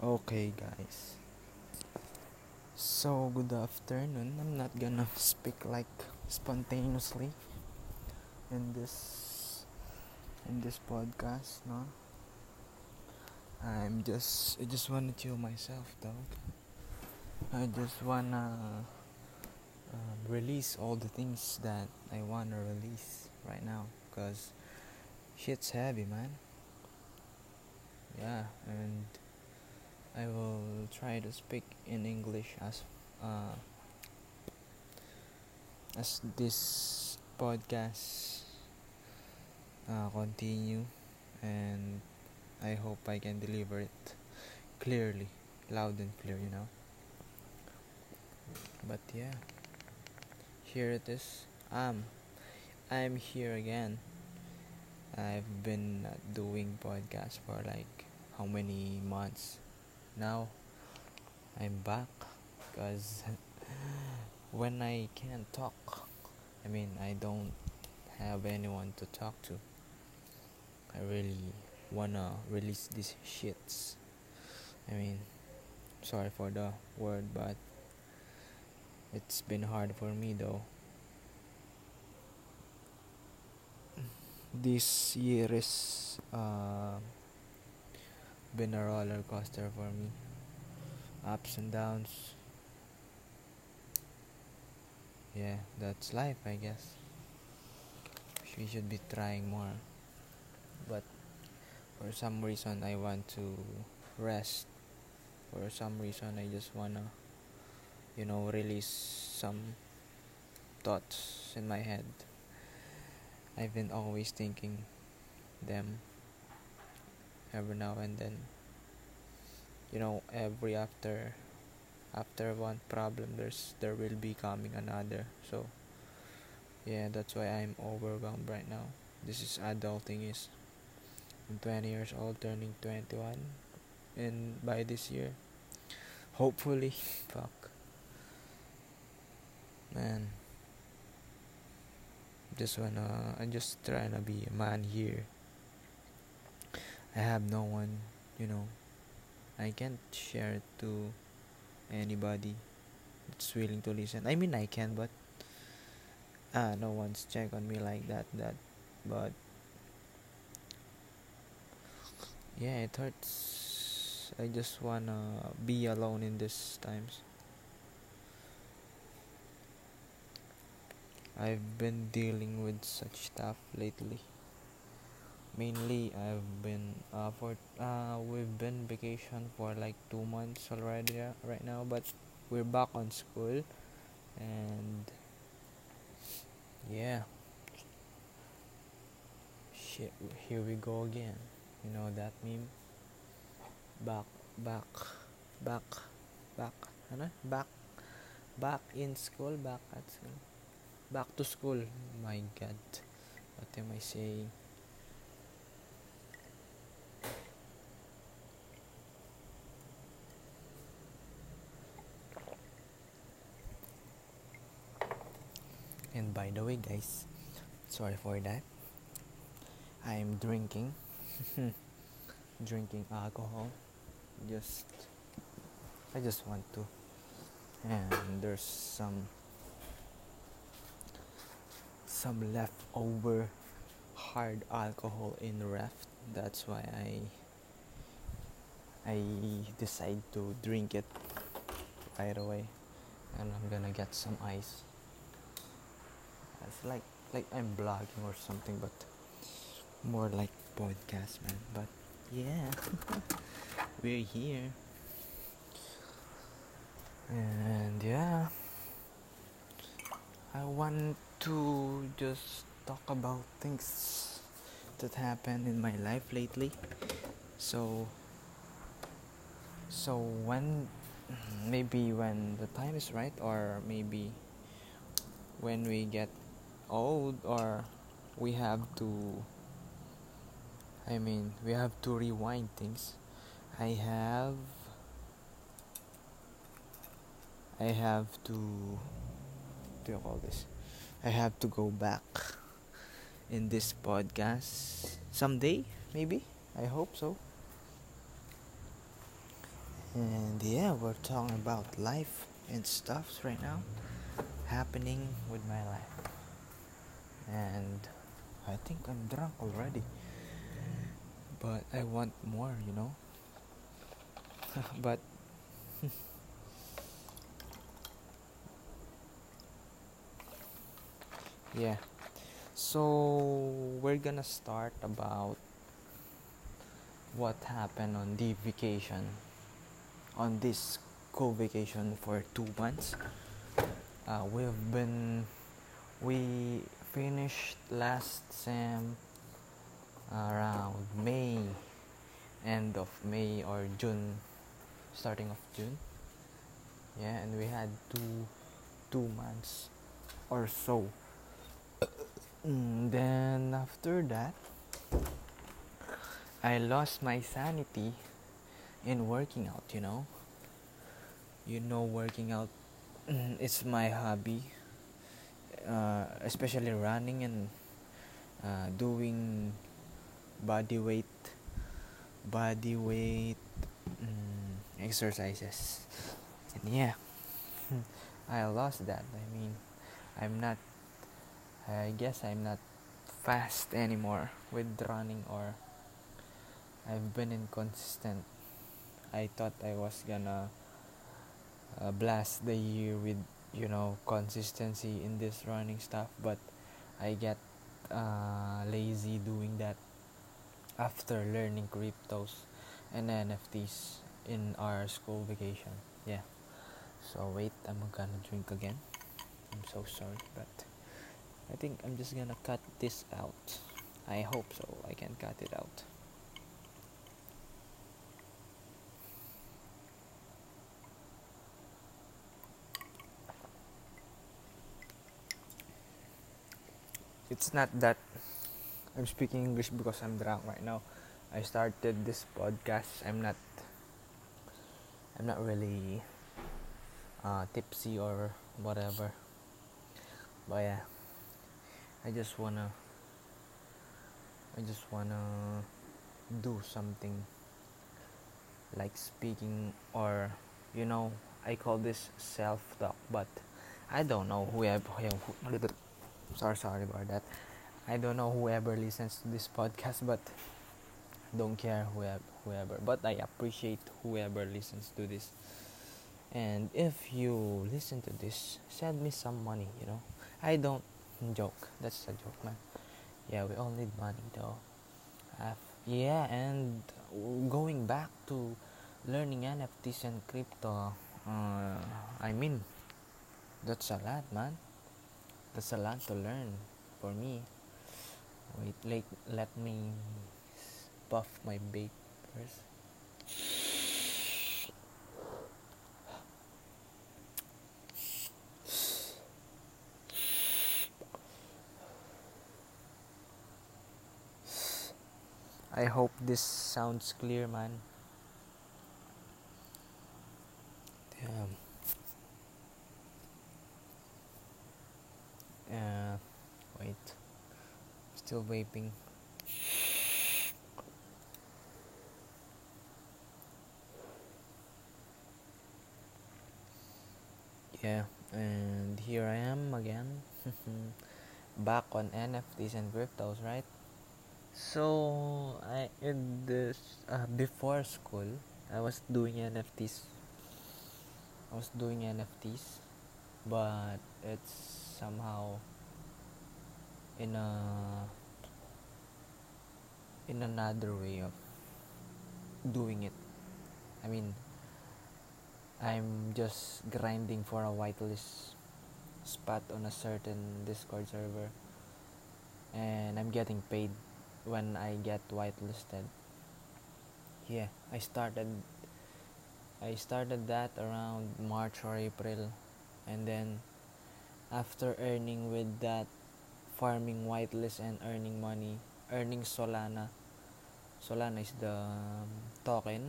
Okay, guys. So, good afternoon. I'm not gonna speak like spontaneously in this in this podcast, no. I'm just I just wanna chill myself, though. I just wanna um, release all the things that I wanna release right now, cause shit's heavy, man. Yeah, and I will try to speak in English as uh, as this podcast uh, continue, and I hope I can deliver it clearly, loud and clear, you know. But yeah, here it is. Um, I'm here again. I've been uh, doing podcasts for like how many months now I'm back because when I can't talk, I mean, I don't have anyone to talk to. I really wanna release these shits. I mean, sorry for the word, but it's been hard for me though. This year is uh, been a roller coaster for me. Ups and downs. Yeah, that's life, I guess. We should be trying more. But for some reason, I want to rest. For some reason, I just wanna, you know, release some thoughts in my head. I've been always thinking them every now and then you know every after after one problem there's there will be coming another. So yeah that's why i'm overwhelmed right now. This is adulting is i'm 20 years old turning 21 and by this year hopefully fuck man just wanna i'm just trying to be a man here I have no one, you know, I can't share it to anybody that's willing to listen. I mean, I can, but ah, no one's check on me like that. That, but yeah, it hurts. I just wanna be alone in these times. I've been dealing with such stuff lately mainly I've been uh, for uh, we've been vacation for like two months already uh, right now but we're back on school. And yeah. Shit here we go again. You know that meme? Back back back back. Ano? Back back in school back at school. Back to school. My god. What am I saying And by the way, guys, sorry for that. I'm drinking, drinking alcohol. Just, I just want to. And there's some, some leftover hard alcohol in the ref. That's why I, I decide to drink it right away. And I'm gonna get some ice. It's like like I'm blogging or something, but more like podcast, man. But yeah, we're here, and yeah, I want to just talk about things that happened in my life lately. So, so when maybe when the time is right, or maybe when we get old or we have to I mean we have to rewind things. I have I have to do all this. I have to go back in this podcast someday maybe. I hope so. And yeah, we're talking about life and stuffs right now happening with my life. And I think I'm drunk already. But I want more, you know? but yeah. So we're gonna start about what happened on the vacation on this co-vacation for two months uh, we've been we finished last sem around may end of may or june starting of june. Yeah and we had two two months or so. Mm, then after that I lost my sanity in working out, you know. You know, working out, it's my hobby, uh, especially running and uh, doing body weight, body weight um, exercises. And yeah, I lost that. I mean, I'm not, I guess I'm not fast anymore with running or I've been inconsistent. I thought I was gonna uh, blast the year with you know consistency in this running stuff, but I get uh, lazy doing that after learning cryptos and NFTs in our school vacation. Yeah. So wait, I'm gonna drink again. I'm so sorry, but I think I'm just gonna cut this out. I hope so. I can cut it out. It's not that I'm speaking English because I'm drunk right now. I started this podcast. I'm not I'm not really uh, tipsy or whatever. But yeah, I just wanna I just wanna do something like speaking or you know I call this self talk, but I don't know who, I who sorry sorry about that. I don't know whoever listens to this podcast but don't care whoever whoever but i appreciate whoever listens to this. And if you listen to this send me some money you know? I don't joke. That's a joke man. Yeah we all need money though. Yeah and going back to learning nfts and crypto uh, i mean that's a lot man that's a lot to learn for me. Wait, like, let me puff my vape first. I hope this sounds clear, man. Damn. Uh, wait. Still vaping. Yeah and here I am again. Back on NFTs and cryptos right? So I in this uh, before school I was doing NFTs I was doing NFTs but it's somehow in a in another way of doing it. I mean i'm just grinding for a whitelist spot on a certain discord server and i'm getting paid when i get whitelisted. Yeah i started i started that around march or april and then after earning with that farming whitelist and earning money earning solana. Solana is the um, token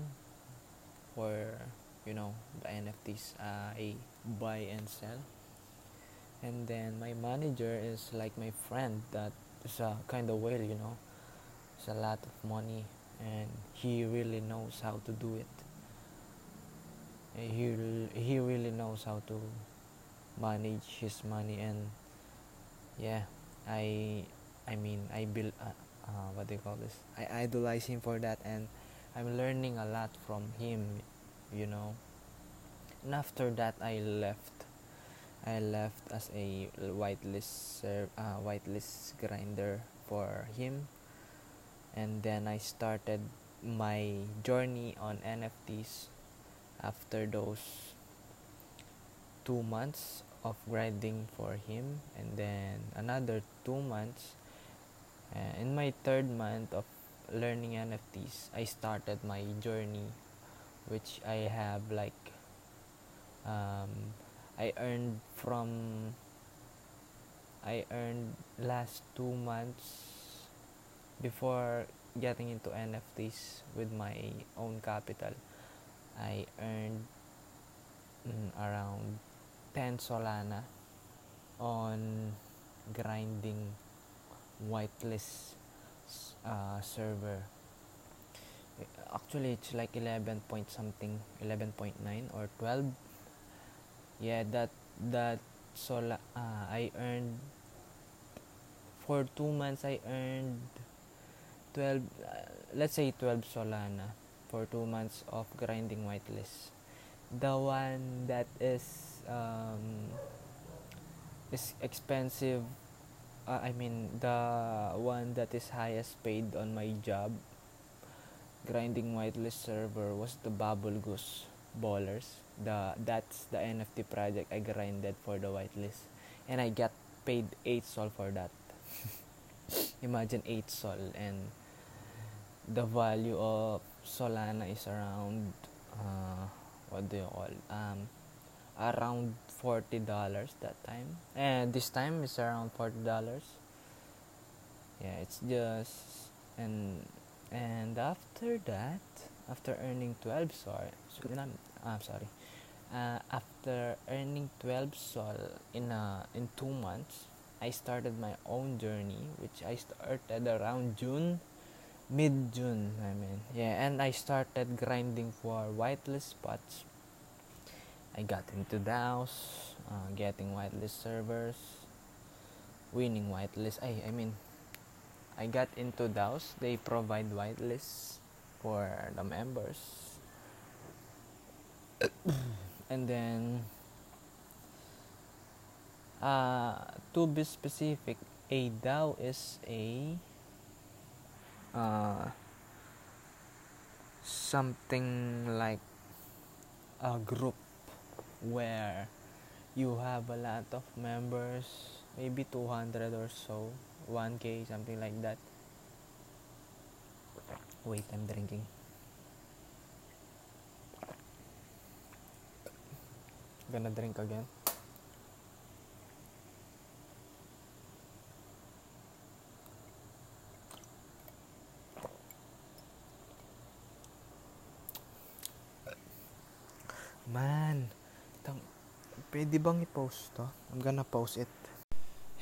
for you know the nfts uh, a buy and sell. And then my manager is like my friend that is a kind of whale you know. It's a lot of money and he really knows how to do it. He he really knows how to manage his money and yeah i i mean i build uh, uh, what do you call this? I idolize him for that and i'm learning a lot from him you know. And after that i left. I left as a whitelist serv- uh, whitelist grinder for him. And then i started my journey on nfts after those two months of grinding for him and then another two months uh, in my third month of learning nfts i started my journey which i have like um, i earned from i earned last two months before getting into nfts with my own capital. I earned mm, around 10 Solana on grinding whitelist uh, server. Actually, it's like 11 point something, 11.9 or 12. Yeah, that that Sola. Uh, I earned for two months. I earned 12. Uh, let's say 12 Solana for two months of grinding whitelist. The one that is um, is expensive uh, I mean the one that is highest paid on my job grinding whitelist server was the Bubble Goose Ballers. The that's the NFT project I grinded for the whitelist. And I got paid 8 sol for that. Imagine 8 sol. And the value of Solana is around uh, what do you call um around forty dollars that time. And this time it's around forty dollars. Yeah it's just and and after that after earning 12 sol i'm I'm sorry. Uh, after earning 12 sol in a in two months i started my own journey which i started around june mid june i mean. Yeah and i started grinding for whitelist spots I got into DAOs, uh, getting whitelist servers, winning whitelist. I, I mean, I got into DAOs. They provide whitelists for the members. and then, uh, to be specific, a DAO is a uh, something like a group where you have a lot of members maybe 200 or so 1k something like that. Wait i'm drinking. Gonna drink again. Man Pwede bang i-post to? I'm gonna post it.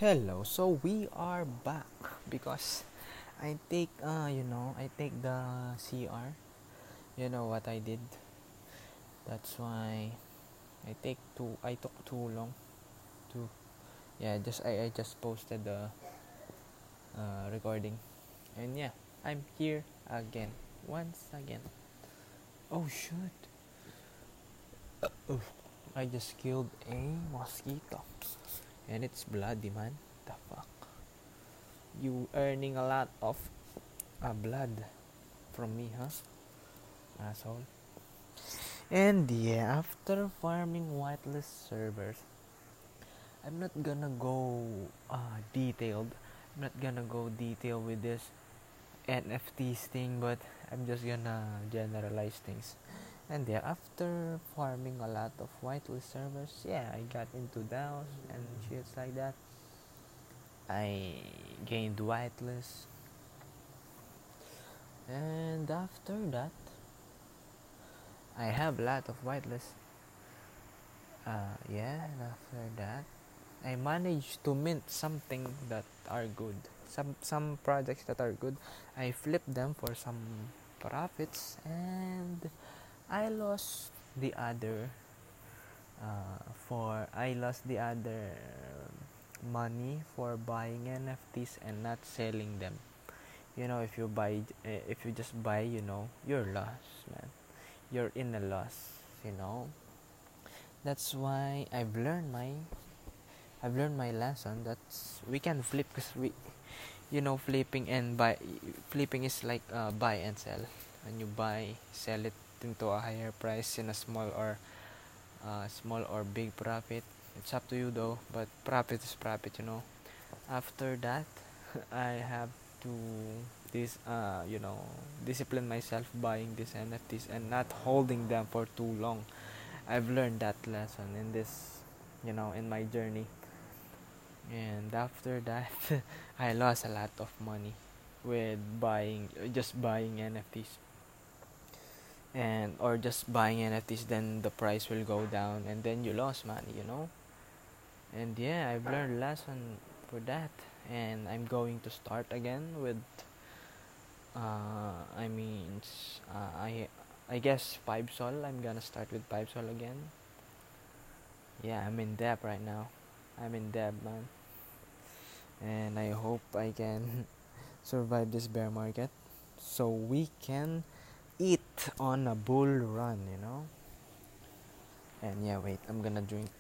Hello, so we are back because I take, uh, you know, I take the CR. You know what I did? That's why I take too, I took too long to, yeah, just, I, I just posted the uh, recording. And yeah, I'm here again. Once again. Oh, shoot. Uh, oh. I just killed a mosquito. And it's bloody, man. The fuck? You earning a lot of uh, blood from me, huh? Asshole. And yeah, after farming whitelist servers, I'm not gonna go uh, detailed. I'm not gonna go detail with this NFTs thing, but I'm just gonna generalize things and after farming a lot of whitelist servers yeah i got into DAOs and shits like that. I gained whitelist. And after that i have a lot of whitelist. Uh, yeah and after that i managed to mint something that are good. Some some projects that are good. I flip them for some profits and I lost the other uh, for I lost the other money for buying NFTs and not selling them. You know, if you buy, uh, if you just buy, you know, you're lost, man. You're in a loss. You know. That's why I've learned my, I've learned my lesson. That's we can flip because we, you know, flipping and buy, flipping is like uh, buy and sell. When you buy, sell it into a higher price in a small or uh, small or big profit. It's up to you though but profit is profit you know. After that i have to this uh you know discipline myself buying these nfts and not holding them for too long. I've learned that lesson in this you know in my journey. And after that i lost a lot of money with buying just buying nfts and or just buying nfts then the price will go down and then you lost money you know? And yeah i've learned lesson for that and i'm going to start again with uh, i mean uh, i i guess five sol i'm gonna start with five sol again. Yeah i'm in debt right now. I'm in debt man. And i hope i can survive this bear market so we can eat on a bull run you know? And yeah wait i'm gonna drink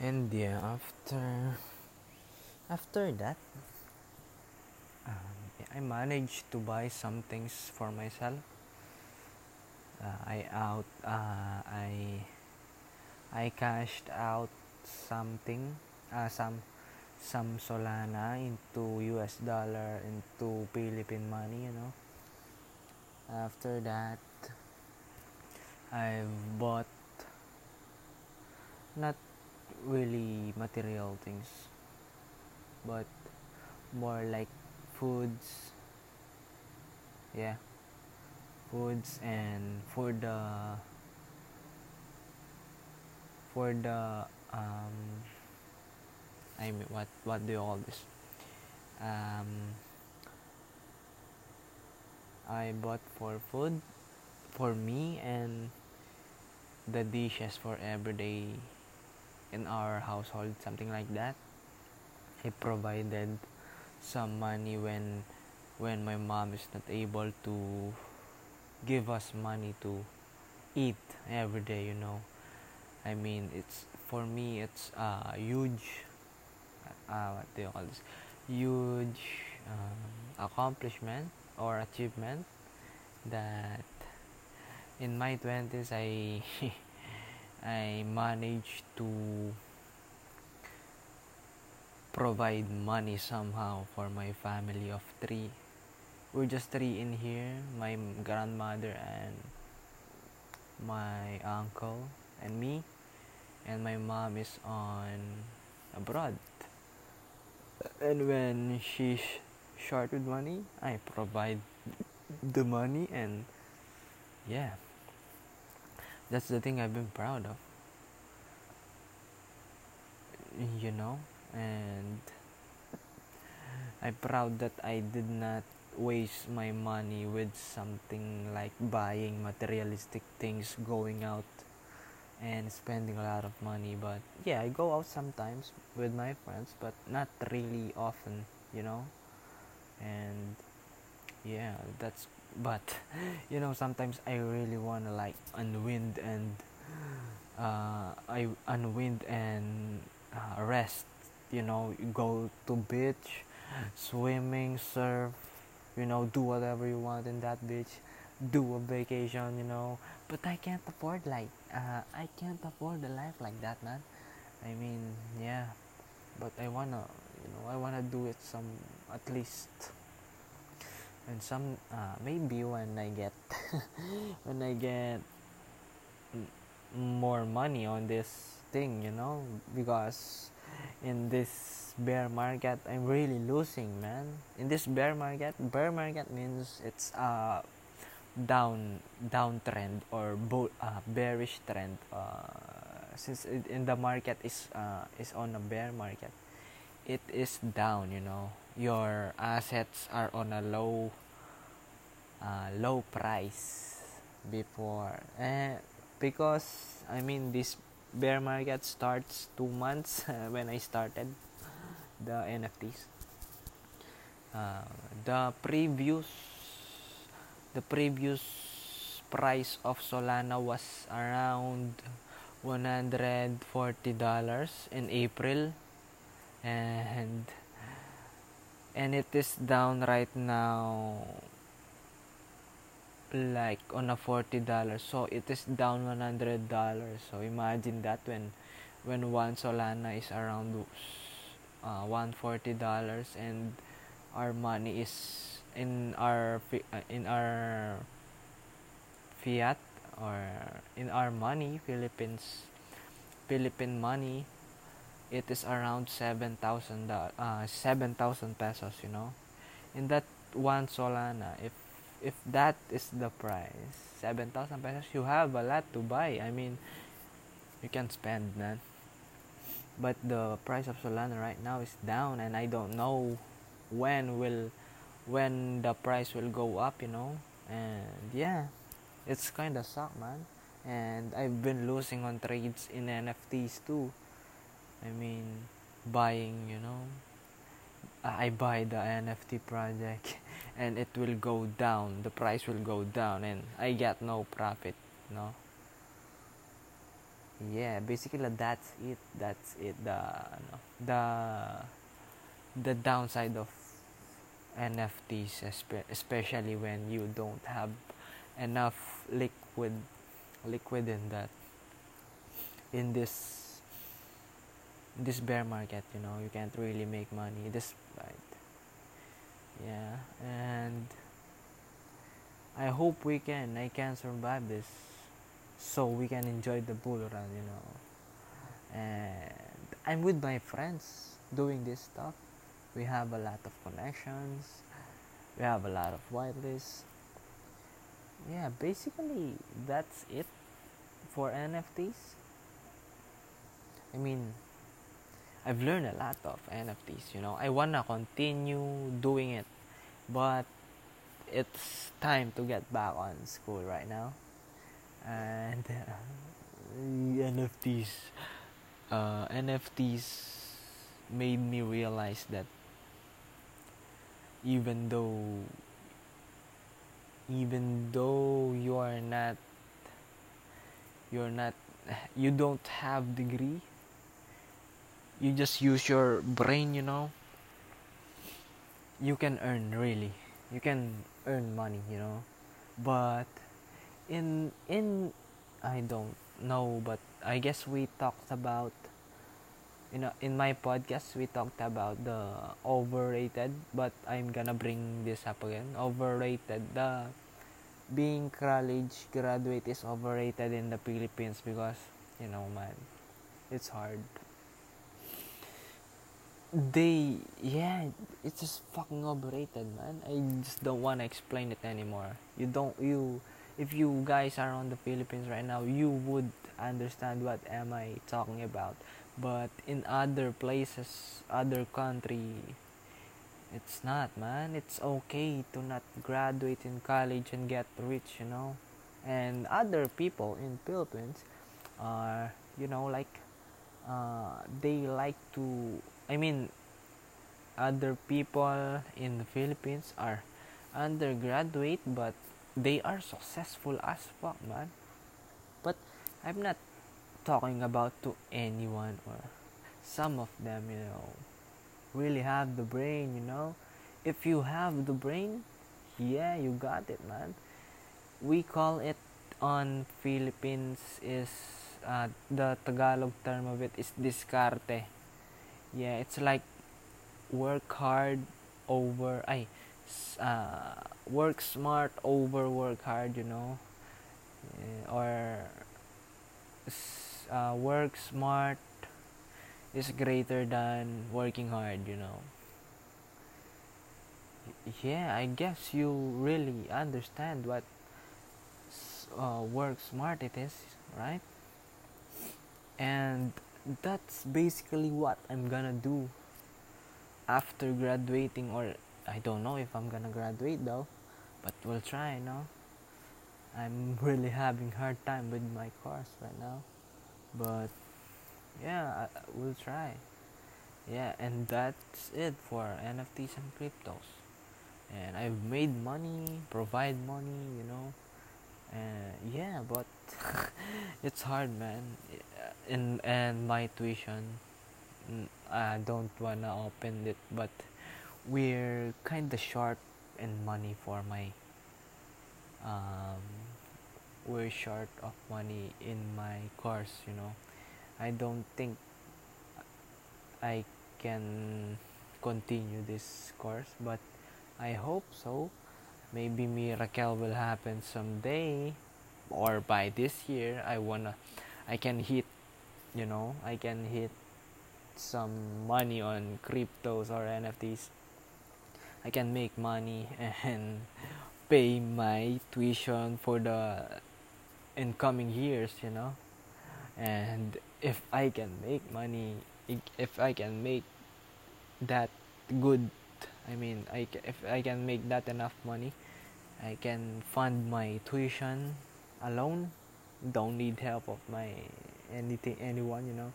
and yeah after after that um, I managed to buy some things for myself. Uh, I out uh, I I cashed out something uh, some some Solana into US dollar into Philippine money you know. After that I've bought not really material things. But more like foods. Yeah. Foods and for the for the um I mean what what do you call this? Um I bought for food for me and the dishes for everyday in our household, something like that. He provided some money when when my mom is not able to give us money to eat every day, you know. I mean, it's for me it's a huge uh, what do you call this? Huge um, accomplishment or achievement that in my 20s I I managed to provide money somehow for my family of three. We're just three in here my grandmother and my uncle and me, and my mom is on abroad. And when she's short with money, I provide the money, and yeah that's the thing I've been proud of. You know, and I'm proud that I did not waste my money with something like buying materialistic things, going out and spending a lot of money. But yeah, I go out sometimes with my friends, but not really often, you know. And yeah, that's but you know sometimes i really want to like unwind and uh, i unwind and uh, rest you know go to beach swimming surf you know do whatever you want in that beach do a vacation you know. But i can't afford like uh, i can't afford a life like that man. I mean yeah. But i wanna you know i wanna do it some at least and some uh, maybe when I get when I get more money on this thing, you know, because in this bear market i'm really losing man. In this bear market bear market means it's a down downtrend or bull, uh, bearish trend uh, since it, in the market is uh, is on a bear market it is down you know. Your assets are on a low uh, low price before. And because i mean this bear market starts two months when i started the nfts uh, the previous the previous price of solana was around 140 dollars in april and and it is down right now like on a 40 dollars. So it is down 100 dollars. So imagine that when when one solana is around uh, 140 dollars and our money is in our uh, in our fiat or in our money philippines philippine money it is around 7000 uh 7000 pesos you know? In that one solana if if that is the price 7000 pesos you have a lot to buy. I mean you can spend man but the price of solana right now is down and i don't know when will when the price will go up you know? And yeah it's kind of suck man. And i've been losing on trades in nfts too I mean, buying, you know, I buy the NFT project and it will go down, the price will go down, and I get no profit, no. Yeah, basically that's it. That's it. The the the downside of NFTs, especially when you don't have enough liquid liquid in that in this this bear market you know you can't really make money despite. Yeah and i hope we can i can survive this so we can enjoy the bull run you know. And i'm with my friends doing this stuff. We have a lot of connections. We have a lot of whitelists yeah basically that's it for nfts i mean I've learned a lot of NFTs. You know, I wanna continue doing it, but it's time to get back on school right now, and uh, NFTs, uh, NFTs made me realize that even though even though you are not you're not you don't have degree you just use your brain you know? You can earn really. You can earn money you know? But in in i don't know but i guess we talked about you know in my podcast we talked about the overrated but i'm gonna bring this up again. Overrated. The being college graduate is overrated in the philippines because you know man it's hard they yeah it's just fucking overrated man. I just don't want to explain it anymore. You don't you if you guys are on the philippines right now you would understand what am i talking about. But in other places other country it's not man. It's okay to not graduate in college and get rich you know? And other people in philippines are you know like uh, they like to I mean, other people in the Philippines are undergraduate, but they are successful as fuck, man. But I'm not talking about to anyone or some of them, you know, really have the brain, you know. If you have the brain, yeah, you got it, man. We call it on Philippines is uh, the Tagalog term of it is discarte yeah it's like work hard over I uh, work smart over work hard you know uh, or uh, work smart is greater than working hard, you know. Yeah, I guess you really understand what uh, work smart it is, right? And that's basically what I'm gonna do after graduating, or I don't know if I'm gonna graduate though, but we'll try, you know. I'm really having hard time with my course right now, but yeah, I, we'll try. Yeah, and that's it for NFTs and cryptos. And I've made money, provide money, you know. And yeah, but it's hard, man. And and my tuition, I don't wanna open it, but we're kinda short in money for my um, we're short of money in my course you know. I don't think i can continue this course but i hope so. Maybe miracle will happen someday or by this year i wanna i can hit you know i can hit some money on cryptos or nfts i can make money and pay my tuition for the incoming years you know. And if i can make money if i can make that good i mean I, if i can make that enough money i can fund my tuition alone don't need help of my anything anyone you know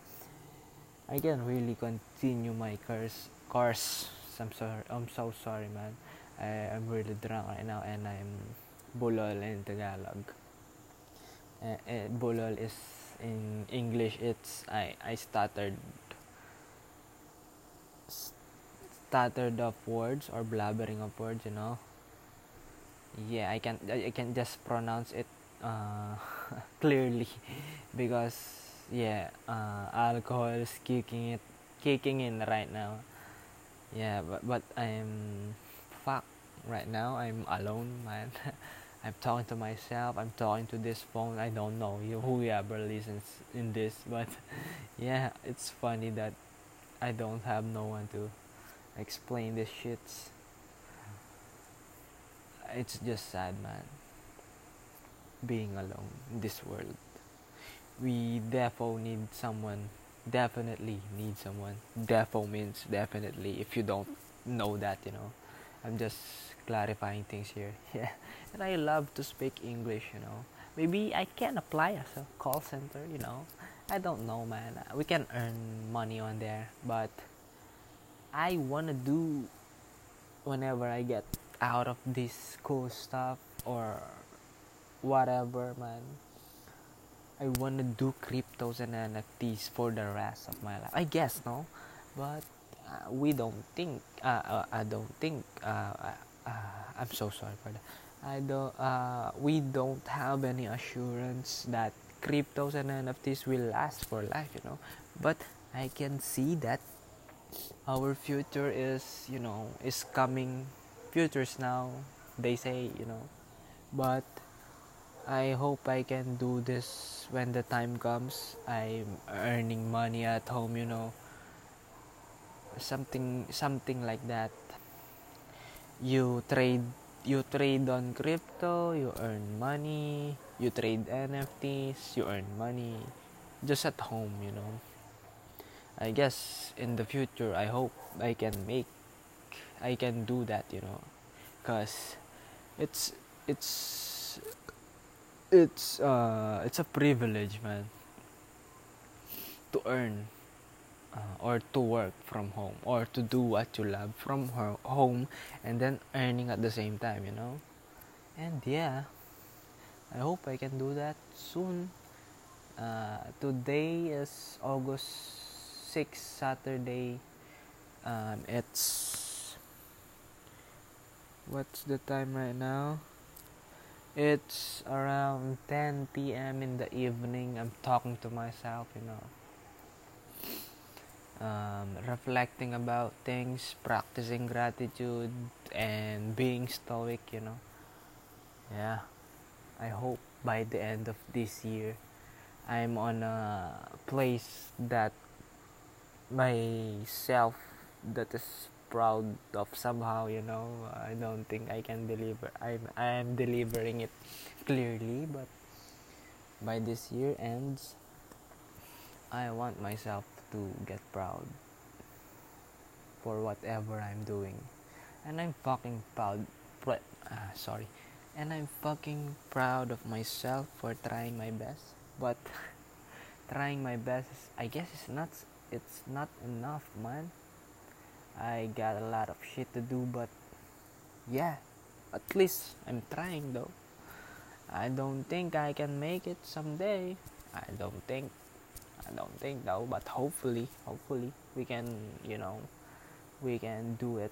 i can really continue my curse course i'm sorry i'm so sorry man I, I'm really drunk right now and I'm bulol in Tagalog. Uh, uh, bulol is in English. It's I I stuttered stuttered of words or blabbering of words. You know. Yeah, I can I can just pronounce it uh, clearly because yeah, uh, alcohol is kicking it kicking in right now. Yeah, but but I'm fuck right now i'm alone man. I'm talking to myself i'm talking to this phone i don't know whoever listens in this but yeah it's funny that i don't have no one to explain this shits it's just sad man being alone in this world we therefore need someone definitely need someone defo means definitely if you don't know that you know I'm just clarifying things here. Yeah. And I love to speak English, you know. Maybe I can apply as a call center, you know. I don't know, man. We can earn money on there, but I want to do whenever I get out of this cool stuff or whatever, man. I want to do cryptos and NFTs for the rest of my life. I guess, no? But uh, we don't think uh, uh, I don't think uh, uh, I'm so sorry for that. I don't we don't have any assurance that cryptos and NFTs will last for life, you know. But I can see that our future is, you know, is coming. Futures now, they say, you know. But I hope I can do this when the time comes. I'm earning money at home, you know. Something something like that. You trade you trade on crypto you earn money. You trade nfts you earn money just at home you know. I guess in the future i hope i can make i can do that you know. Because it's it's it's uh it's a privilege man to earn uh, or to work from home or to do what you love from home and then earning at the same time you know? And yeah i hope i can do that soon. Uh, today is august 6 saturday. Um, it's what's the time right now it's around 10 p.m in the evening. I'm talking to myself you know. Um, reflecting about things, practicing gratitude, and being stoic, you know. Yeah, I hope by the end of this year, I'm on a place that myself that is proud of somehow you know. I don't think i can deliver i'm i'm delivering it clearly but by this year ends i want myself to get proud for whatever i'm doing. And i'm fucking proud uh, sorry. And i'm fucking proud of myself for trying my best but trying my best i guess it's not it's not enough man I got a lot of shit to do, but yeah, at least I'm trying though. I don't think I can make it someday. I don't think. I don't think though, but hopefully, hopefully we can, you know, we can do it.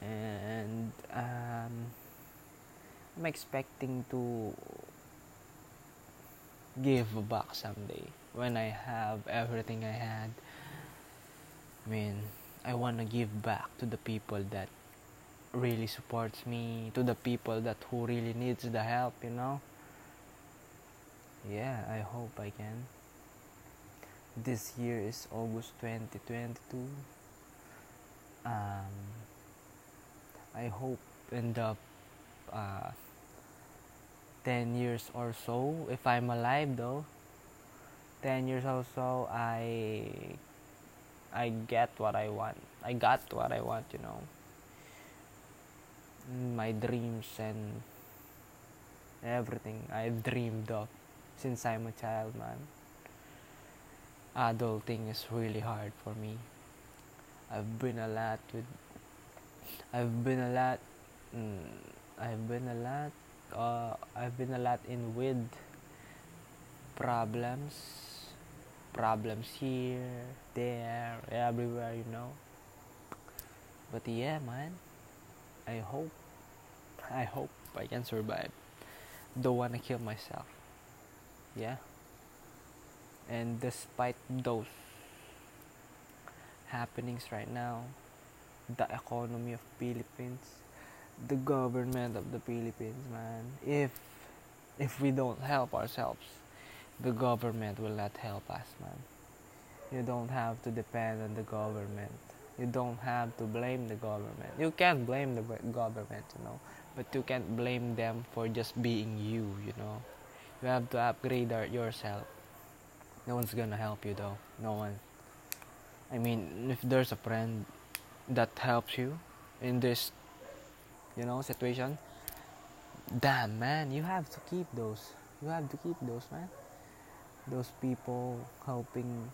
And um, I'm expecting to give back someday when I have everything I had. I mean, I want to give back to the people that really supports me, to the people that who really needs the help, you know. Yeah, I hope I can. This year is August 2022. Um, I hope in the uh, 10 years or so, if I'm alive though, 10 years or so, I I get what I want. I got what I want, you know. My dreams and everything I've dreamed of since I'm a child, man. Adulting is really hard for me. I've been a lot with. I've been a lot. Mm, I've been a lot. Uh, I've been a lot in with problems problems here, there, everywhere, you know. But yeah, man, I hope, I hope I can survive. Don't wanna kill myself. Yeah. And despite those happenings right now, the economy of Philippines, the government of the Philippines, man, if if we don't help ourselves, the government will not help us, man. You don't have to depend on the government. You don't have to blame the government. You can't blame the government, you know, but you can't blame them for just being you, you know. You have to upgrade yourself. No one's gonna help you, though. No one. I mean, if there's a friend that helps you in this, you know, situation, damn, man, you have to keep those. You have to keep those, man those people helping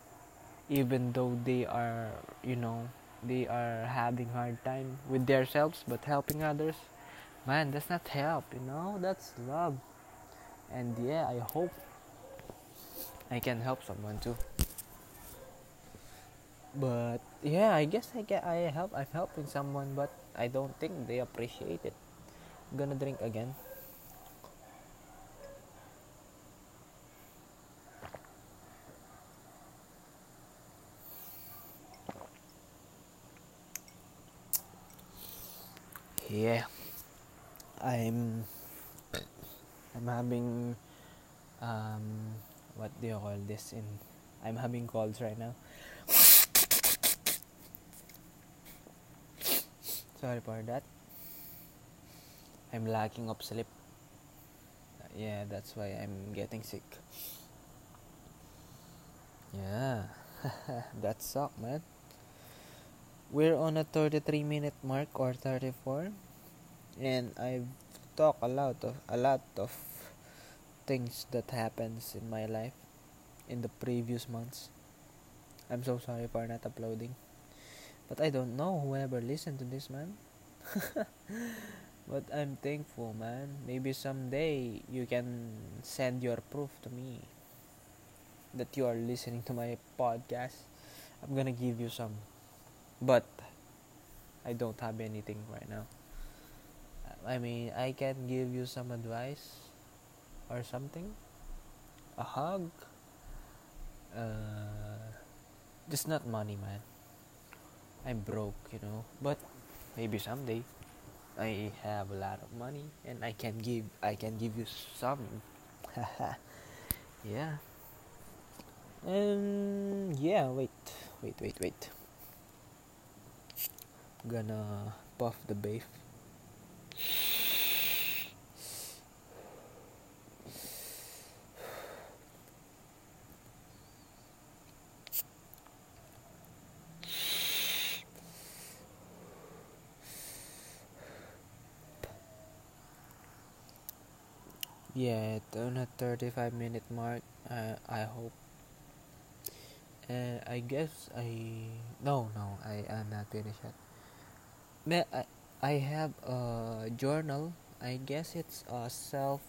even though they are you know they are having hard time with themselves but helping others. Man that's not help you know? That's love. And yeah i hope i can help someone too. But yeah i guess i get i help i'm helping someone but i don't think they appreciate it. I'm gonna drink again yeah. I'm i'm having um what do you call this in i'm having colds right now. Sorry for that. I'm lacking of sleep. Yeah that's why i'm getting sick. Yeah. That suck man we're on a 33 minute mark or 34 and I've talked a lot of a lot of things that happens in my life in the previous months. I'm so sorry for not uploading. But I don't know whoever listened to this man. but I'm thankful man. Maybe someday you can send your proof to me that you are listening to my podcast. I'm gonna give you some but I don't have anything right now. I mean, I can give you some advice or something, a hug. Uh, just not money, man. I'm broke, you know, but maybe someday I have a lot of money and I can give I can give you some. yeah. And yeah, wait. wait, wait, wait. Gonna puff the bath. Yeah, on a 35 minute mark, uh, I hope. Uh, I guess I. No, no, I am not finished yet. May I, I have a journal. I guess it's a self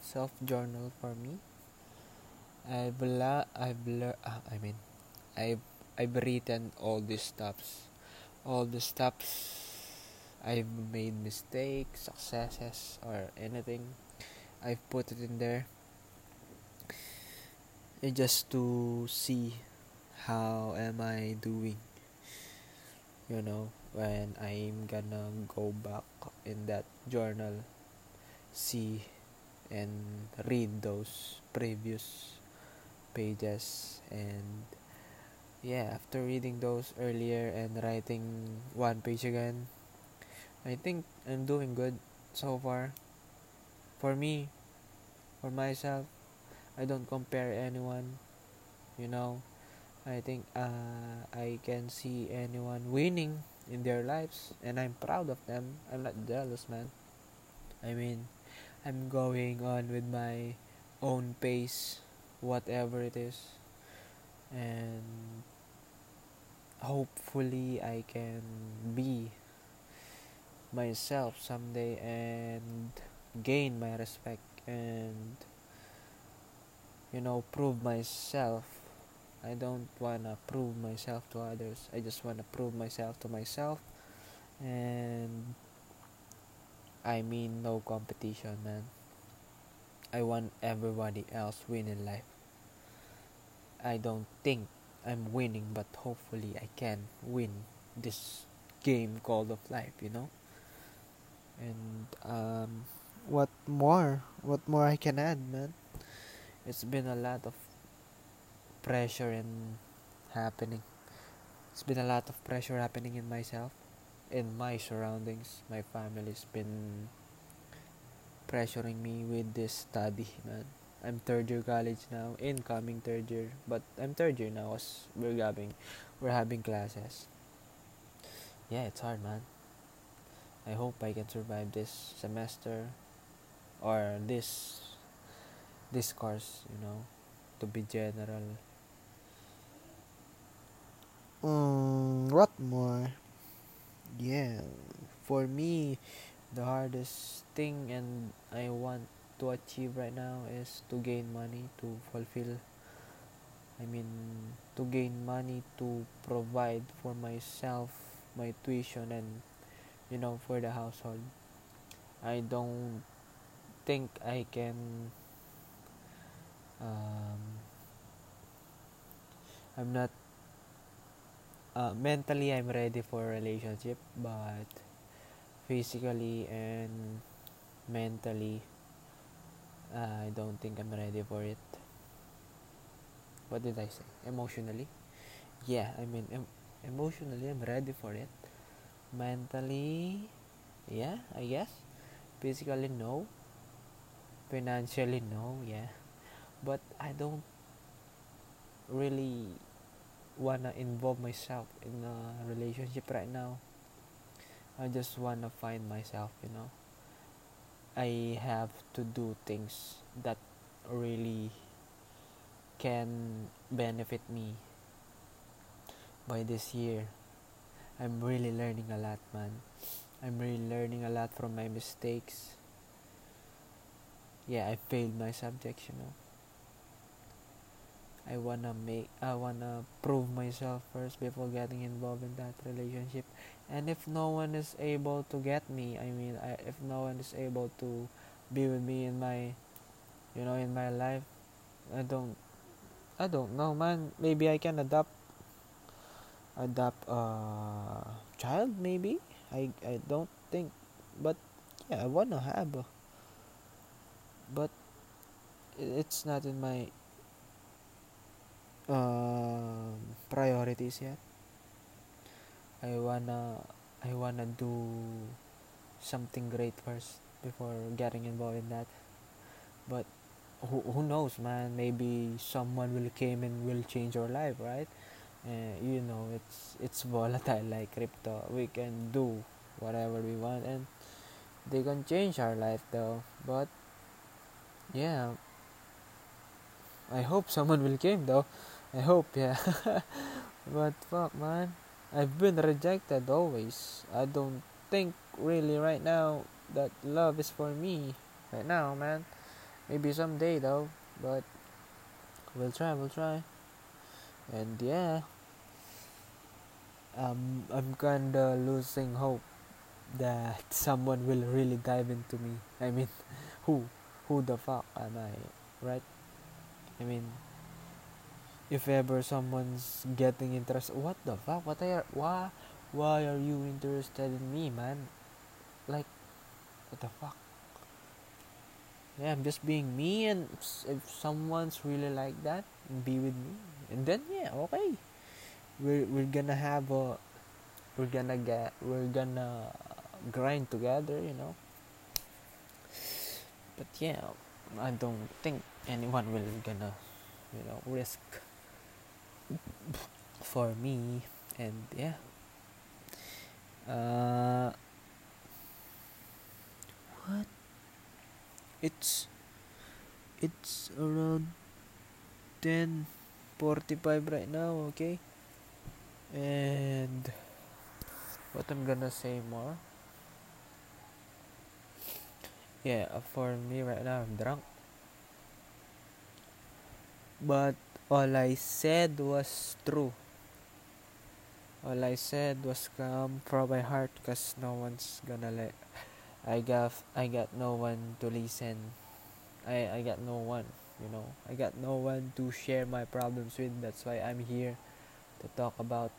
self journal for me. I've la I've lear- uh, I mean I've I've written all these stuffs all the steps. I've made mistakes successes or anything. I've put it in there. And just to see how am I doing you know when I'm gonna go back in that journal see and read those previous pages. And yeah after reading those earlier and writing one page again i think i'm doing good so far. For me for myself i don't compare anyone you know. I think uh, i can see anyone winning in their lives and i'm proud of them. I'm not jealous man. I mean i'm going on with my own pace whatever it is. And hopefully I can be myself someday and gain my respect and you know prove myself I don't want to prove myself to others I just want to prove myself to myself and I mean no competition man I want everybody else win in life I don't think I'm winning, but hopefully I can win this game called of life, you know. And um, what more? What more I can add, man? It's been a lot of pressure and happening. It's been a lot of pressure happening in myself, in my surroundings. My family's been pressuring me with this study, man. I'm third year college now, incoming third year, but I'm third year now as we're having we're having classes. Yeah, it's hard, man. I hope I can survive this semester or this this course, you know, to be general. Um, what more? Yeah, for me, the hardest thing and I want to achieve right now is to gain money to fulfill I mean to gain money to provide for myself my tuition and you know for the household I don't think I can um, I'm not uh, mentally I'm ready for a relationship but physically and mentally I don't think I'm ready for it. What did I say? Emotionally? Yeah, I mean, em- emotionally, I'm ready for it. Mentally, yeah, I guess. Physically, no. Financially, no, yeah. But I don't really wanna involve myself in a relationship right now. I just wanna find myself, you know. I have to do things that really can benefit me by this year. I'm really learning a lot, man. I'm really learning a lot from my mistakes. Yeah, I failed my subjects, you know. I wanna make, I wanna prove myself first before getting involved in that relationship. And if no one is able to get me i mean I, if no one is able to be with me in my you know in my life i don't i don't know man. Maybe i can adopt adopt a child maybe. I i don't think but yeah i wanna have a, but it's not in my um, priorities yet. I wanna I wanna do something great first before getting involved in that. But who, who knows, man? Maybe someone will came and will change our life, right? Uh, you know, it's it's volatile like crypto. We can do whatever we want, and they can change our life though. But yeah, I hope someone will came though. I hope, yeah. but fuck, man. I've been rejected always. I don't think really right now that love is for me right now, man. Maybe someday though, but we'll try, we'll try. And yeah, um, I'm kinda losing hope that someone will really dive into me. I mean, who, who the fuck am I, right? I mean, if ever someone's getting interested what the fuck? What are why why are you interested in me man? Like what the fuck? Yeah i'm just being me and if someone's really like that be with me. And then yeah okay. We're, we're gonna have a we're gonna get we're gonna grind together you know? But yeah i don't think anyone will gonna you know risk for me. And yeah. Uh what? It's it's around 10:45 right now okay? And what i'm gonna say more? Yeah for me right now i'm drunk but all I said was true. All I said was come from my heart cause no one's gonna let I got I got no one to listen. I I got no one, you know. I got no one to share my problems with. That's why I'm here to talk about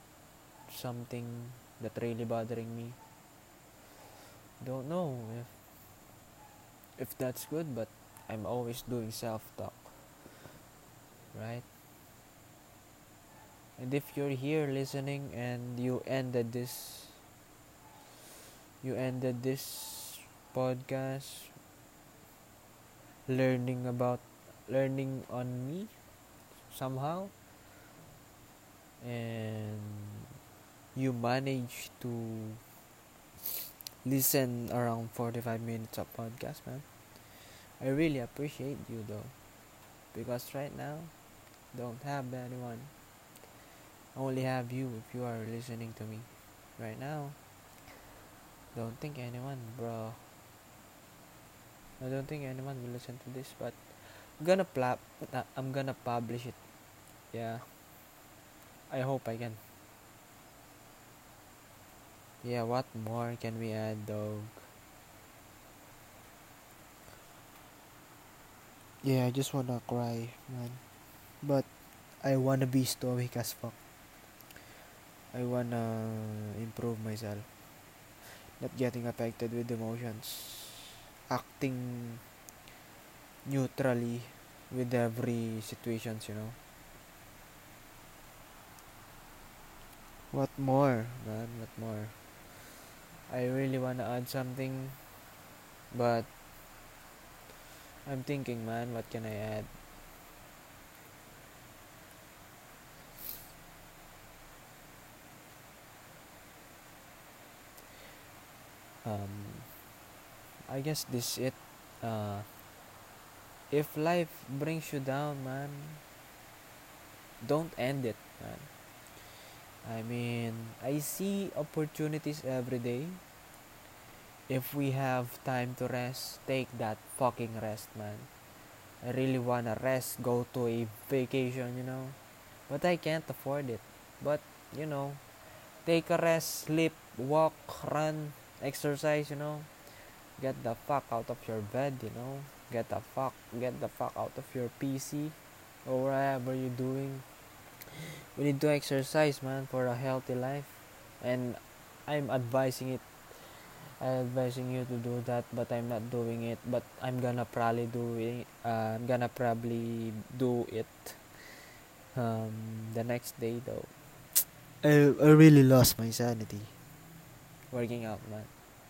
something that really bothering me. Don't know if if that's good, but I'm always doing self-talk. Right? And if you're here listening and you ended this you ended this podcast learning about learning on me somehow and you managed to listen around 45 minutes of podcast man i really appreciate you though because right now don't have anyone I only have you if you are listening to me right now. Don't think anyone, bro. I don't think anyone will listen to this, but I'm gonna pla- uh, I'm gonna publish it. Yeah. I hope I can. Yeah, what more can we add, dog? Yeah, I just wanna cry, man. But I wanna be stoic as fuck. I wanna improve myself. Not getting affected with emotions. Acting neutrally with every situations, you know. What more, man? What more? I really wanna add something, but I'm thinking, man, what can I add? Um, I guess this it. Uh, if life brings you down, man, don't end it, man. I mean, I see opportunities every day. If we have time to rest, take that fucking rest, man. I really wanna rest, go to a vacation, you know. But I can't afford it. But, you know, take a rest, sleep, walk, run, exercise you know? Get the fuck out of your bed you know? Get the fuck get the fuck out of your pc or whatever you're doing. We need to exercise man for a healthy life. And i'm advising it i'm advising you to do that but i'm not doing it. But i'm gonna probably do it uh, i'm gonna probably do it Um, the next day though, I, I really lost my sanity. Working out, man.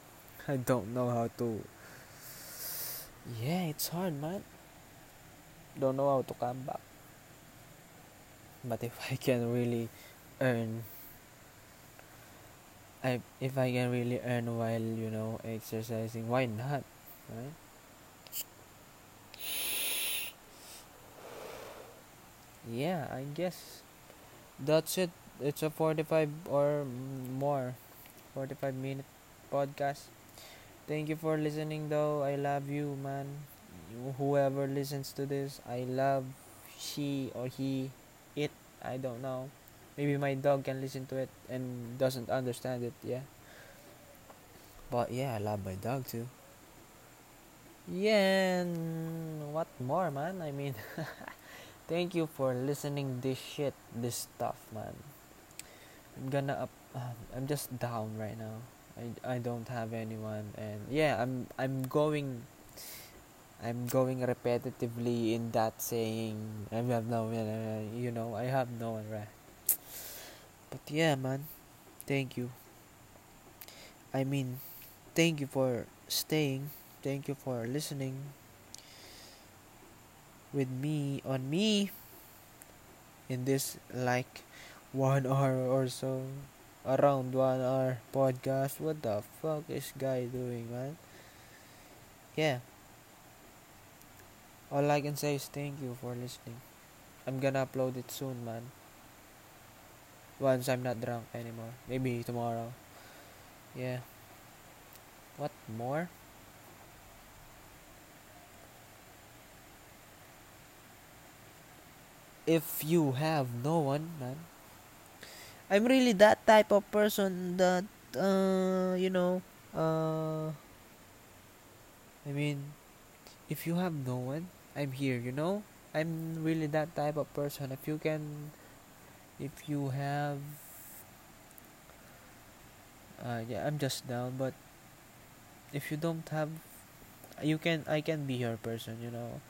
I don't know how to. Yeah, it's hard, man. Don't know how to come back. But if I can really earn, I if I can really earn while you know exercising, why not, right? Yeah, I guess that's it. It's a forty-five or more, forty-five minute podcast. Thank you for listening though. I love you, man. Whoever listens to this, I love she or he, it. I don't know. Maybe my dog can listen to it and doesn't understand it, yeah. But yeah, I love my dog too. Yeah, and what more, man? I mean, thank you for listening this shit, this stuff, man. I'm gonna up. Um, I'm just down right now. I, I don't have anyone and yeah I'm I'm going I'm going repetitively in that saying I have no one you know I have no one right? But yeah man thank you. I mean thank you for staying thank you for listening with me on me in this like one hour or so around one hour podcast. What the fuck is guy doing, man? Yeah. All I can say is thank you for listening. I'm gonna upload it soon, man. Once I'm not drunk anymore. Maybe tomorrow. Yeah. What more? If you have no one, man, I'm really that type of person that uh you know uh I mean if you have no one I'm here you know? I'm really that type of person. If you can if you have uh yeah I'm just down but if you don't have you can I can be your person you know?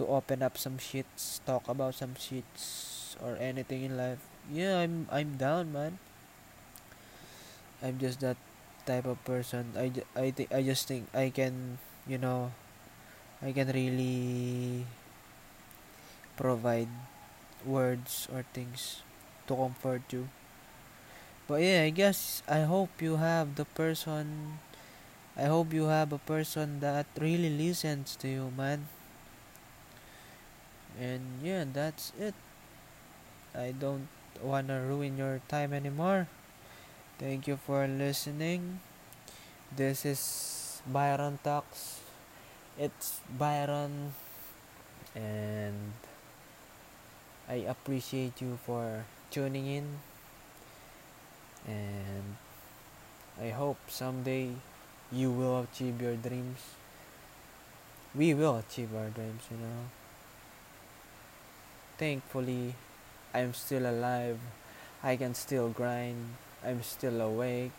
To open up some shits talk about some shits or anything in life yeah i'm i'm down man. I'm just that type of person. I i think i just think i can you know i can really provide words or things to comfort you. But yeah i guess i hope you have the person i hope you have a person that really listens to you man. And yeah that's it. I don't wanna ruin your time anymore. Thank you for listening. This is Byron Talks. It's Byron, and I appreciate you for tuning in. And I hope someday you will achieve your dreams. We will achieve our dreams, you know. Thankfully, I'm still alive. I can still grind. I'm still awake.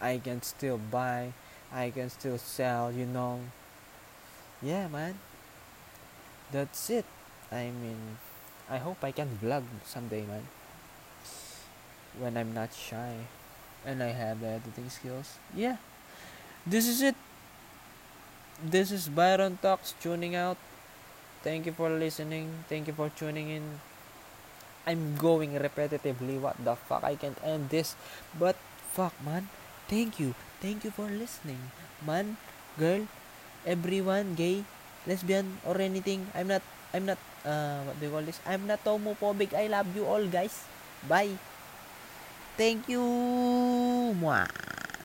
I can still buy. I can still sell, you know. Yeah, man. That's it. I mean, I hope I can vlog someday, man. When I'm not shy and I have the editing skills. Yeah. This is it. This is Byron Talks tuning out. Thank you for listening. Thank you for tuning in. I'm going repetitively. What the fuck? I can't end this. But fuck, man. Thank you. Thank you for listening. Man, girl, everyone, gay, lesbian, or anything. I'm not, I'm not, uh, what do you call this? I'm not homophobic. I love you all, guys. Bye. Thank you. Mwah.